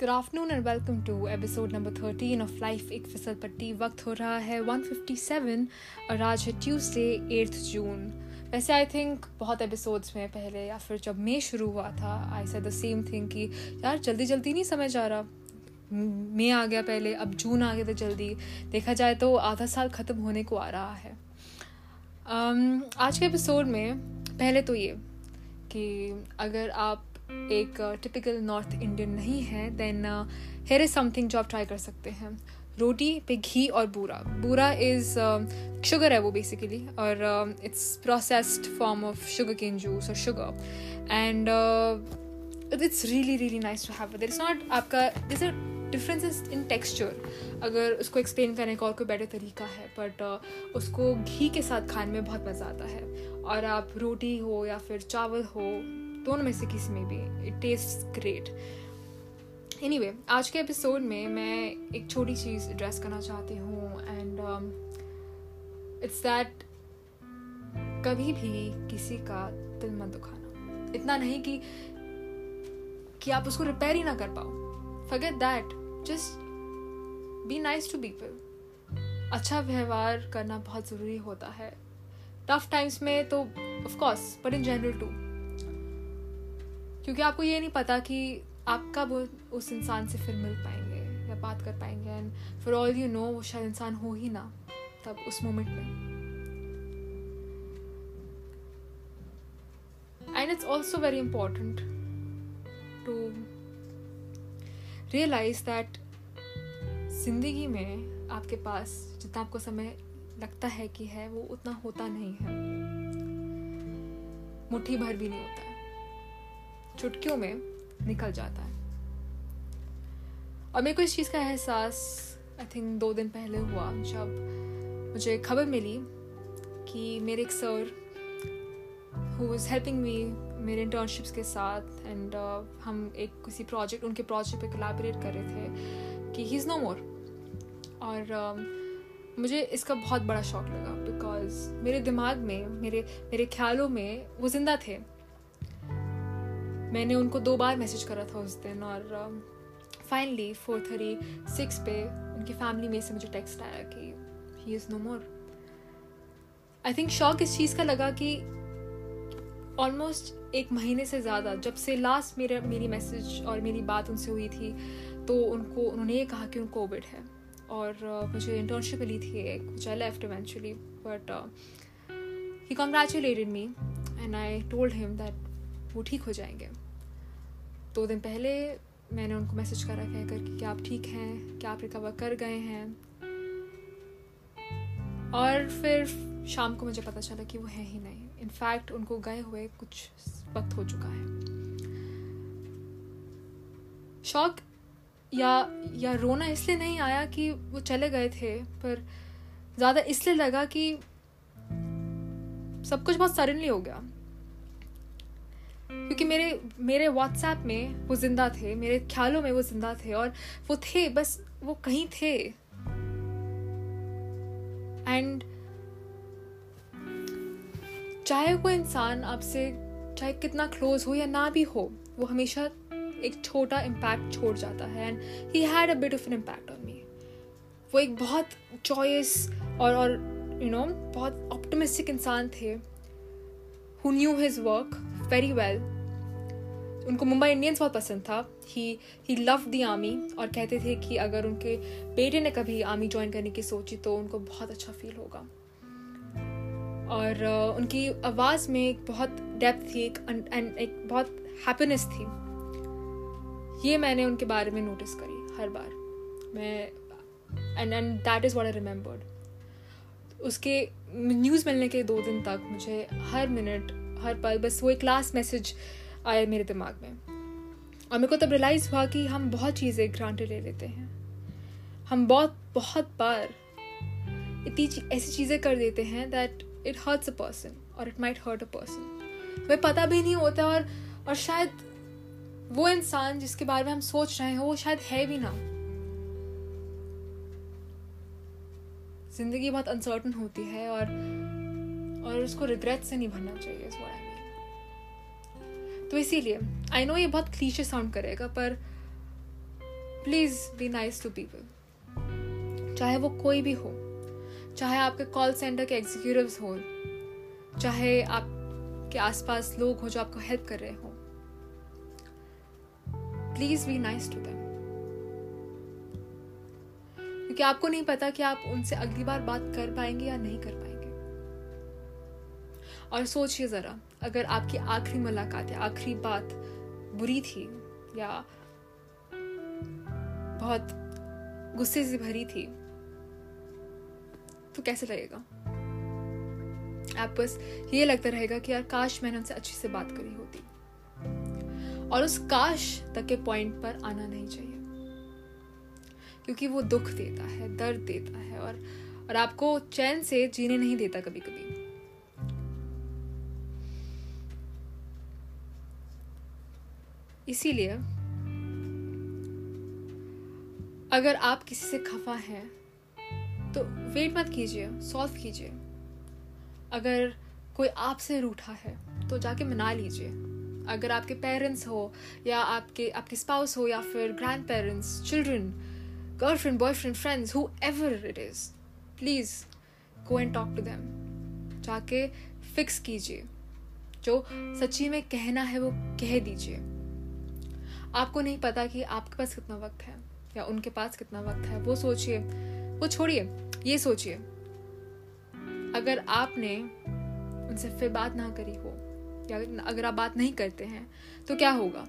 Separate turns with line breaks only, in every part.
Good afternoon and welcome to episode number thirteen of life एक फिसल पट्टी वक्त हो रहा है 157 और आज है ट्यूसडे एट्थ जून वैसे आई थिंक बहुत एपिसोड्स में पहले या फिर जब मे शुरू हुआ था आई से द सेम थिंग कि यार जल्दी जल्दी नहीं समझ आ रहा। मे आ गया पहले अब जून आ गया तो जल्दी। देखा जाए तो आधा साल ख़त्म होने को आ रहा है। Um, आज के एपिसोड में पहले तो ये कि अगर आप एक टिपिकल नॉर्थ इंडियन नहीं है देन हेयर इज़ समथिंग जो आप ट्राई कर सकते हैं. रोटी पे घी और बूरा. बूरा इज़ शुगर है वो बेसिकली और it's processed form of sugar cane juice और sugar and it's really really nice to have it's not आपका अ डिफरेंस इन टेक्सचर अगर उसको एक्सप्लेन करने का और कोई बेटर तरीका है बट uh, उसको घी के साथ खाने में बहुत मज़ा आता है. और आप रोटी हो या फिर चावल हो दोनों में से किसी में भी। It taste great any way आज के एपिसोड में मैं एक छोटी चीज़ एड्रेस करना चाहती हूँ एंड इट्स दैट कभी भी किसी का दिल मत दुखाना। इतना नहीं कि कि आप उसको रिपेयर ही ना कर पाओ। Forget that just be nice to people अच्छा व्यवहार करना बहुत ज़रूरी होता है। टफ टाइम्स में तो of course but in general too क्योंकि आपको ये नहीं पता कि आप कब उस इंसान से फिर मिल पाएँगे या बात कर पाएँगे। And for all you know वो शायद इंसान हो ही ना तब उस मोमेंट में। And it's also very important to realise that ज़िंदगी में आपके पास जितना आपको समय लगता है कि है, वो उतना होता नहीं है। मुट्ठी भर भी नहीं होता। चुटकियों में निकल जाता है। और मेरे को इस चीज़ का एहसास आई थिंक दो दिन पहले हुआ जब मुझे खबर मिली कि मेरे एक sir who was helping me मेरे इंटर्नशिप्स के साथ एंड uh, हम एक किसी प्रोजेक्ट उनके प्रोजेक्ट पे कोलैबोरेट कर रहे थे कि ही इज़ नो मोर और uh, मुझे इसका बहुत बड़ा शौक लगा बिकॉज़ मेरे दिमाग में मेरे मेरे ख्यालों में वो ज़िंदा थे। मैंने उनको दो बार मैसेज करा था उस दिन और फाइनली फोर थर्टी सिक्स पे उनकी फैमिली में से मुझे टेक्स्ट आया कि he is no more I think शौक इस चीज़ का लगा कि ऑलमोस्ट एक महीने से ज़्यादा जब से लास्ट मेरे मेरी मैसेज और मेरी बात उनसे हुई थी तो उनको उन्होंने ये कहा कि उनको कोविड है। और uh, मुझे इंटर्नशिप मिली थी एक which I left eventually but he congratulated me and I told him that वो ठीक हो जाएँगे। दो दिन पहले मैंने उनको मैसेज करा कहकर कि क्या आप ठीक हैं? क्या आप रिकवर कर गए हैं? और फिर शाम को मुझे पता चला कि वो है ही नहीं। इनफैक्ट उनको गए हुए कुछ वक्त हो चुका है। शौक या या रोना इसलिए नहीं आया कि वो चले गए थे, पर ज़्यादा इसलिए लगा कि सब कुछ बहुत सडनली हो गया। क्योंकि मेरे मेरे व्हाट्सएप में वो ज़िंदा थे मेरे ख्यालों में वो ज़िंदा थे और वो थे बस वो कहीं थे। एंड चाहे कोई इंसान आपसे चाहे कितना क्लोज हो या ना भी हो वो हमेशा एक छोटा इम्पैक्ट छोड़ जाता है and he had a bit of an impact on me वो एक बहुत चॉइस और यू नो know, बहुत ऑप्टोमिस्टिक इंसान थे। Who knew his work very well उनको मुंबई इंडियंस बहुत पसंद था। He he love the army और कहते थे कि अगर उनके बेटे ने कभी आर्मी ज्वाइन करने की सोची तो उनको बहुत अच्छा फील होगा। और उनकी आवाज़ में एक बहुत डेप्थ थी, एक एंड एक बहुत हैप्पीनेस थी। ये मैंने उनके बारे में नोटिस करी हर बार। मैं and and that is what I remembered उसके न्यूज़ मिलने के दो दिन तक मुझे हर मिनट हर पल, बस वो एक लास्ट मैसेज आया मेरे दिमाग में। और मेरे को तब रियलाइज़ हुआ कि हम बहुत चीज़ें ग्रांटेड ले लेते हैं। हम बहुत बहुत बार इतनी ऐसी चीज़ें कर देते हैं that it hurts a person और it might hurt a person हमें पता भी नहीं होता और और शायद वो इंसान जिसके बारे में हम सोच रहे हैं, वो शायद है भी ना। ज़िंदगी बहुत अनसर्टन होती है और और उसको रिग्रेट से नहीं भरना चाहिए इस आई मीन तो इसीलिए आई नो ये बहुत क्लीशे साउंड करेगा, पर please be nice to people चाहे वो कोई भी हो, चाहे आपके कॉल सेंटर के एग्जीक्यूटिव्स हो, चाहे आपके आसपास लोग हो जो आपको हेल्प कर रहे हो please be nice to them क्योंकि आपको नहीं पता कि आप उनसे अगली बार बात कर पाएँगे या नहीं कर पाएँगे। और सोचिए जरा, अगर आपकी आखिरी मुलाकात या आखिरी बात बुरी थी या बहुत गुस्से से भरी थी तो कैसे लगेगा? आप बस ये लगता रहेगा कि यार काश मैंने उनसे अच्छे से बात करी होती। और उस काश तक के पॉइंट पर आना नहीं चाहिए। क्योंकि वो दुख देता है, दर्द देता है और और आपको चैन से जीने नहीं देता कभी कभी इसीलिए, अगर आप किसी से खफा हैं तो वेट मत कीजिए सॉल्व कीजिए। अगर कोई आपसे रूठा है तो जाके मना लीजिए। अगर आपके पेरेंट्स हो, या आपके आपके स्पाउस हो, या फिर grandparents children girlfriend boyfriend friends whoever it is please go and talk to them जाके फिक्स कीजिए। जो सच्ची में कहना है, वो कह दीजिए। आपको नहीं पता कि आपके पास कितना वक्त है, या उनके पास कितना वक्त है, वो सोचिए, वो छोड़िए, ये सोचिए। अगर आपने उनसे फिर बात ना करी हो, या अगर आप बात नहीं करते हैं तो क्या होगा?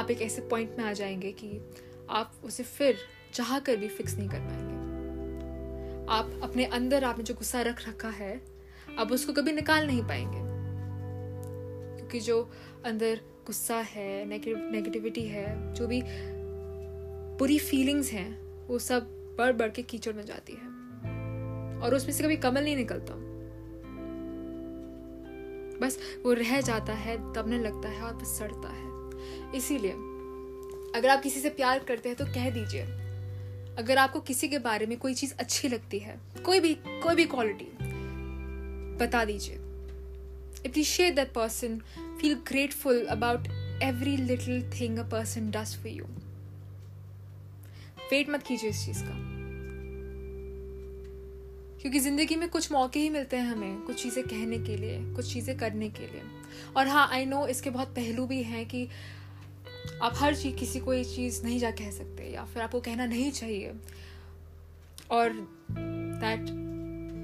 आप एक ऐसे पॉइंट में आ जाएँगे कि आप उसे फिर चाह कर भी फिक्स नहीं कर पाएँगे। आप अपने अंदर आपने जो गुस्सा रख रखा है आप उसको कभी निकाल नहीं पाएँगे। क्योंकि जो अंदर गुस्सा है नेगेटिविटी है, जो भी बुरी फीलिंग्स हैं, वो सब बढ़ बढ़ के कीचड़ में जाती है। और उसमें से कभी कमल नहीं निकलता। बस वो रह जाता है दबने लगता है और बस सड़ता है। इसीलिए अगर आप किसी से प्यार करते हैं तो कह दीजिए, अगर आपको किसी के बारे में कोई चीज़ अच्छी लगती है, कोई भी कोई भी क्वालिटी बता दीजिए। Appreciate that person, feel grateful about every little thing a person does for you. Wait मत कीजिए इस चीज़ का। क्योंकि ज़िंदगी में कुछ मौके ही मिलते हैं हमें, कुछ चीज़ें कहने के लिए, कुछ चीज़ें करने के लिए। और हाँ आई नो इसके बहुत पहलू भी हैं कि आप हर चीज़, किसी को ये चीज़ नहीं जा कह सकते, या फिर आपको कहना नहीं चाहिए। और that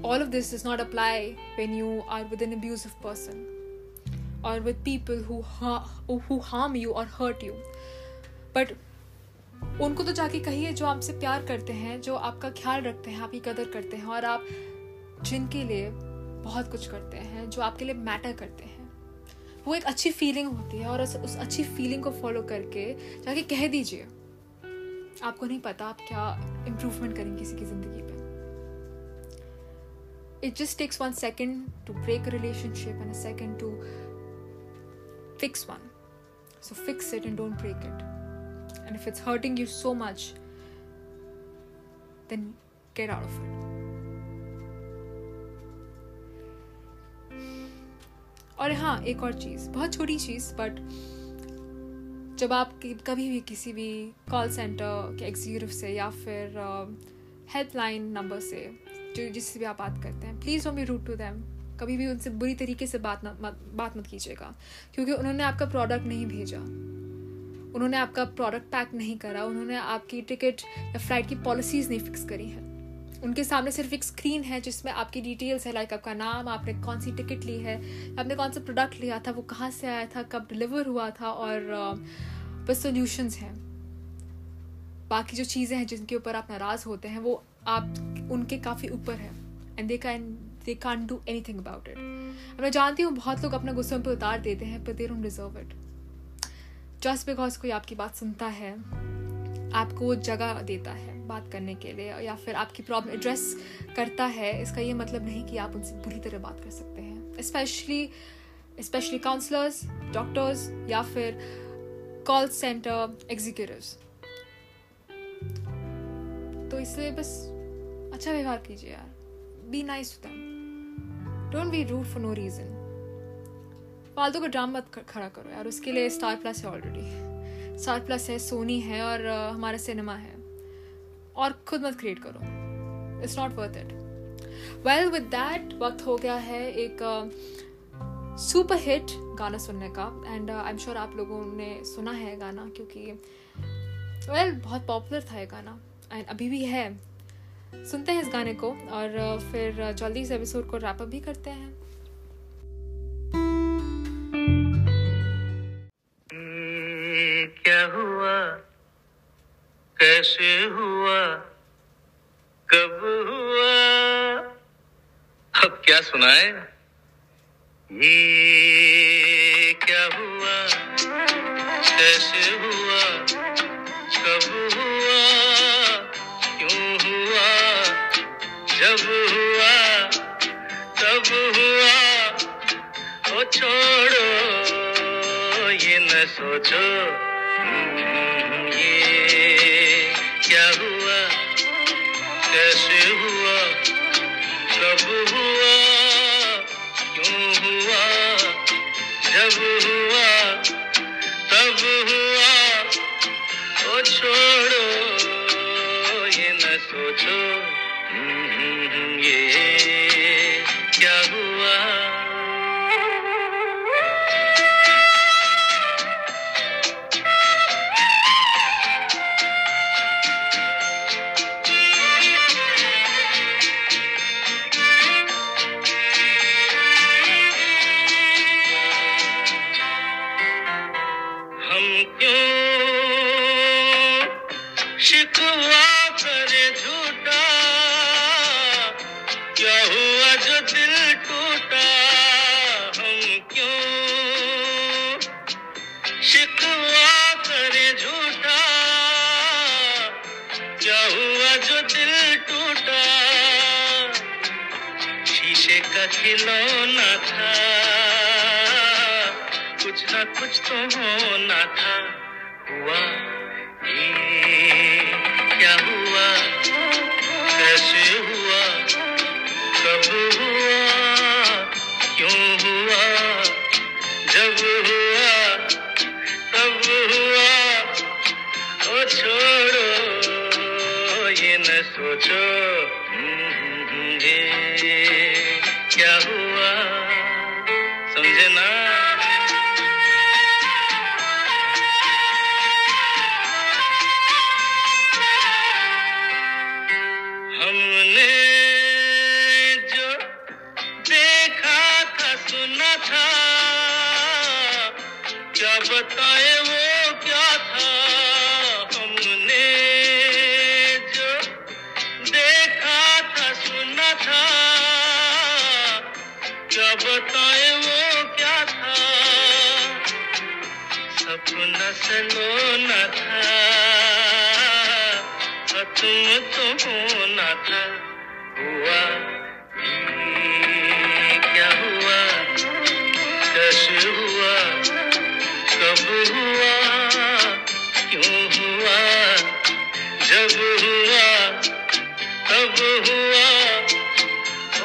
all of this does not apply when you are with an abusive person or with people who ha- who harm you or hurt you. But उनको तो जाके कहिए जो आपसे प्यार करते हैं जो आपका ख्याल रखते हैं आपकी कदर करते हैं और आप जिनके लिए बहुत कुछ करते हैं जो आपके लिए मैटर करते हैं। वो एक अच्छी फीलिंग होती है और उस, अच्छी फीलिंग को फॉलो करके जाके कह दीजिए। आपको नहीं पता आप क्या इम्प्रूवमेंट करेंगे किसी की ज़िंदगी पे। It just takes one second to break a relationship and a second to fix one. So fix it and don't break it. And if it's hurting you so much, then get out of it. और हाँ एक और चीज़ बहुत छोटी चीज़ but जब आप कभी भी किसी भी कॉल सेंटर के एग्जीक्यूटिव से या फिर हेल्पलाइन uh, नंबर से जो जिससे भी आप बात करते हैं please don't be rude to them कभी भी उनसे बुरी तरीके से बात मत बात मत कीजिएगा। क्योंकि उन्होंने आपका प्रोडक्ट नहीं भेजा। उन्होंने आपका प्रोडक्ट पैक नहीं करा। उन्होंने आपकी टिकट या फ़्लाइट की पॉलिसीज़ नहीं फिक्स करी है। उनके सामने सिर्फ़ एक स्क्रीन है जिसमें आपकी डिटेल्स है लाइक आपका नाम, आपने कौन सी टिकट ली है, आपने कौन सा प्रोडक्ट लिया था, वो कहाँ से आया था, कब डिलीवर हुआ था, और बस सोल्यूशंस हैं। बाकी जो चीज़ें हैं जिनके ऊपर आप नाराज़ होते हैं, वो आप उनके काफ़ी ऊपर है and they can they can't do anything about it मैं जानती हूँ, बहुत लोग अपना गुस्सा पर उतार देते हैं पर they don't deserve it just because कोई आपकी बात सुनता है, आपको जगह देता है बात करने के लिए, या फिर आपकी प्रॉब्लम एड्रेस करता है, इसका ये मतलब नहीं कि आप उनसे बुरी तरह बात कर सकते हैं. स्पेशली स्पेशली काउंसलर्स डॉक्टर्स या फिर कॉल सेंटर एग्जीक्यूटिव्स तो इसलिए बस अच्छा व्यवहार कीजिए यार। Be nice to them don't be rude for no reason फालतू का ड्राम मत खड़ा करो यार उसके लिए स्टार प्लस है ऑलरेडी स्टार प्लस है सोनी है और हमारा सिनेमा है। और खुद मत क्रिएट करो। It's not worth it well with that वक्त हो गया है एक सुपर हिट गाना सुनने का। एंड आई एम श्योर आप लोगों ने सुना है गाना क्योंकि वेल well, बहुत पॉपुलर था ये गाना। एंड अभी भी है। सुनते हैं इस गाने को और फिर जल्दी इस एपिसोड को रैपअप भी करते हैं।
क्या हुआ? कैसे हुआ? कब हुआ? अब क्या सुनाए? ये क्या हुआ? कैसे हुआ? कब हुआ? जब हुआ तब हुआ ओ छोड़ो ये न सोचो हम्म, ये क्या हुआ? कैसे हुआ? कब हुआ? क्यों हुआ? जब हुआ तब हुआ ओ छोड़ो ये न सोचो हम्म, ये क्या हुआ? का खिलौना था। कुछ ना कुछ तो होना था। हुआ सलोना था तुम तो होना था। हुआ क्या हुआ? कैसे हुआ, कब हुआ? क्यों हुआ? जब हुआ, तब हुआ।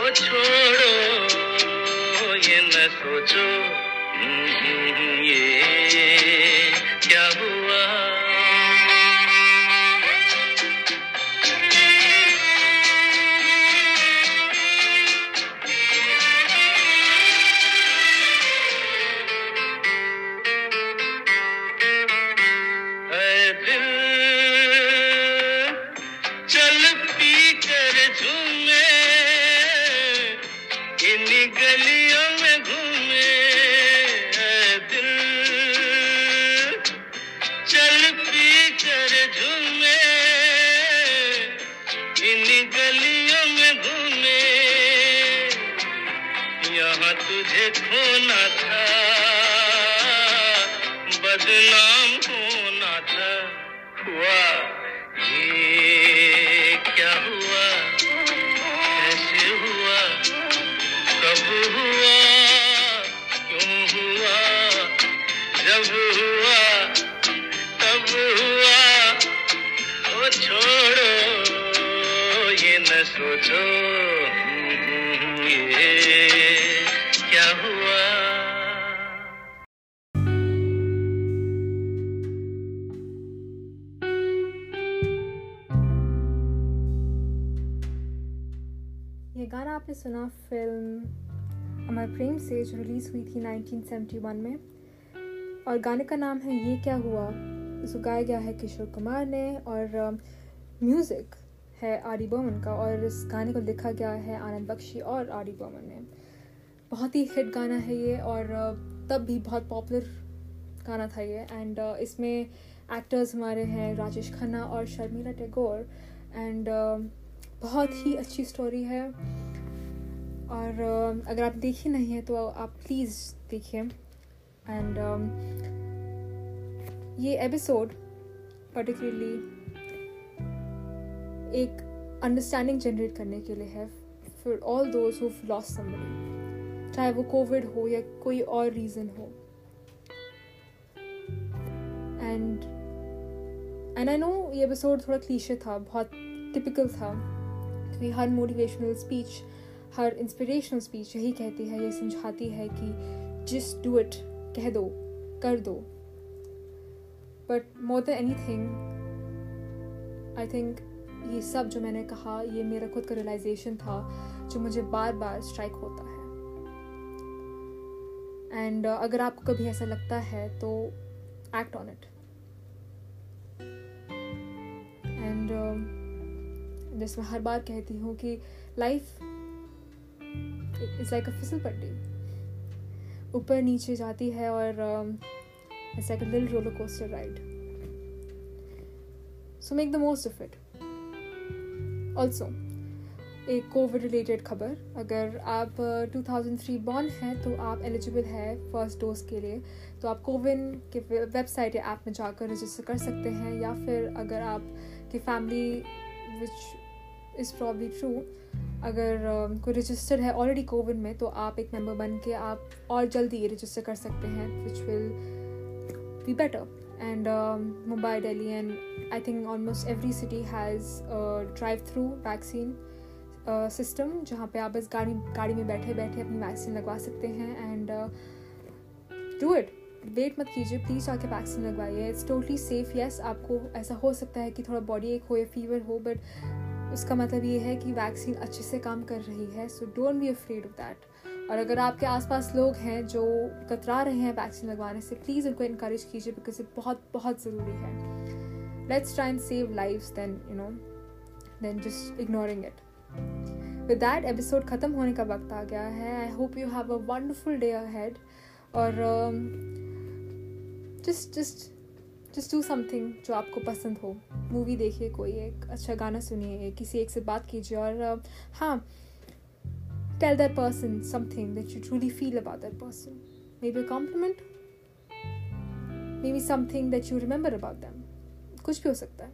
ओ छोड़ो, ये न सोचो ये तुझे खोना था बदनाम होना था। हुआ ये क्या हुआ? कैसे हुआ? कब हुआ? क्यों हुआ? जब हुआ तब हुआ। ओ छोड़ो ये न सोचो हम्म, ये
आपने सुना फ़िल्म अमर प्रेम से जो रिलीज़ हुई थी 1971 में। और गाने का नाम है ये क्या हुआ? इसको गाया गया है किशोर कुमार ने और म्यूज़िक है आर बर्मन का और इस गाने को लिखा गया है आनंद बख्शी और आर बर्मन ने। बहुत ही हिट गाना है ये और तब भी बहुत पॉपुलर गाना था ये। एंड इसमें एक्टर्स हमारे हैं राजेश खन्ना और शर्मिला टैगोर। एंड बहुत ही अच्छी स्टोरी है। और अगर आप देखी नहीं है तो आप प्लीज़ देखिए एंड ये एपिसोड पर्टिकुलरली एक अंडरस्टैंडिंग जनरेट करने के लिए है for all those who lost somebody चाहे वो कोविड हो या कोई और रीज़न हो। एंड एंड आई नो ये एपिसोड थोड़ा क्लीशे था, बहुत टिपिकल था, क्योंकि हर मोटिवेशनल स्पीच हर इंस्पिरेशनल स्पीच यही कहती है ये समझाती है कि जस्ट डू इट कह दो कर दो। But more than anything I think ये सब जो मैंने कहा ये मेरा खुद का रियलाइजेशन था जो मुझे बार बार स्ट्राइक होता है। एंड uh, अगर आपको कभी ऐसा लगता है तो एक्ट ऑन इट एंड जैसे मैं हर बार कहती हूँ कि लाइफ इज़ लाइक अ फिसल पट्टी। ऊपर नीचे जाती है और it's like a little roller coaster ride so make the most of it also एक कोविड रिलेटेड खबर। अगर आप 2003 बॉर्न हैं तो आप एलिजिबल है फ़र्स्ट डोज के लिए। तो आप कोविन के वेबसाइट या ऐप में जाकर रजिस्टर कर सकते हैं। या फिर अगर आप की family which is probably true अगर uh, कोई रजिस्टर है ऑलरेडी कोविन में तो आप एक मेंबर बन के आप और जल्दी रजिस्टर कर सकते हैं which will be better and Mumbai Mumbai, and I think almost every city has drive through drive-through system जहाँ पे आप बस गाड़ी गाड़ी में बैठे बैठे अपनी वैक्सीन लगवा सकते हैं एंड डू इट वेट मत कीजिए प्लीज़ जाके वैक्सीन लगवाइए. इट्स टोटली सेफ़ यस आपको ऐसा हो सकता है कि थोड़ा बॉडी एक हो या फीवर हो बट उसका मतलब ये है कि वैक्सीन अच्छे से काम कर रही है so don't be afraid of that और अगर आपके आसपास लोग हैं जो कतरा रहे हैं वैक्सीन लगवाने से प्लीज़ उनको इनक्रेज कीजिए बिकॉज़ ये बहुत बहुत ज़रूरी है। Let's try and save life then you know then just ignoring it with that episode ख़त्म होने का वक्त आ गया है। I hope you have a wonderful day ahead और just just just do something जो आपको पसंद हो। मूवी देखिए, कोई एक अच्छा गाना सुनिए, किसी एक से बात कीजिए और हाँ tell that person something that you truly feel about that person maybe compliment maybe something that you remember about them कुछ भी हो सकता है।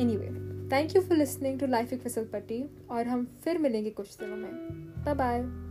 Anyway thank you for listening to life एक फिसल पट्टी और हम फिर मिलेंगे कुछ दिनों में। Bye bye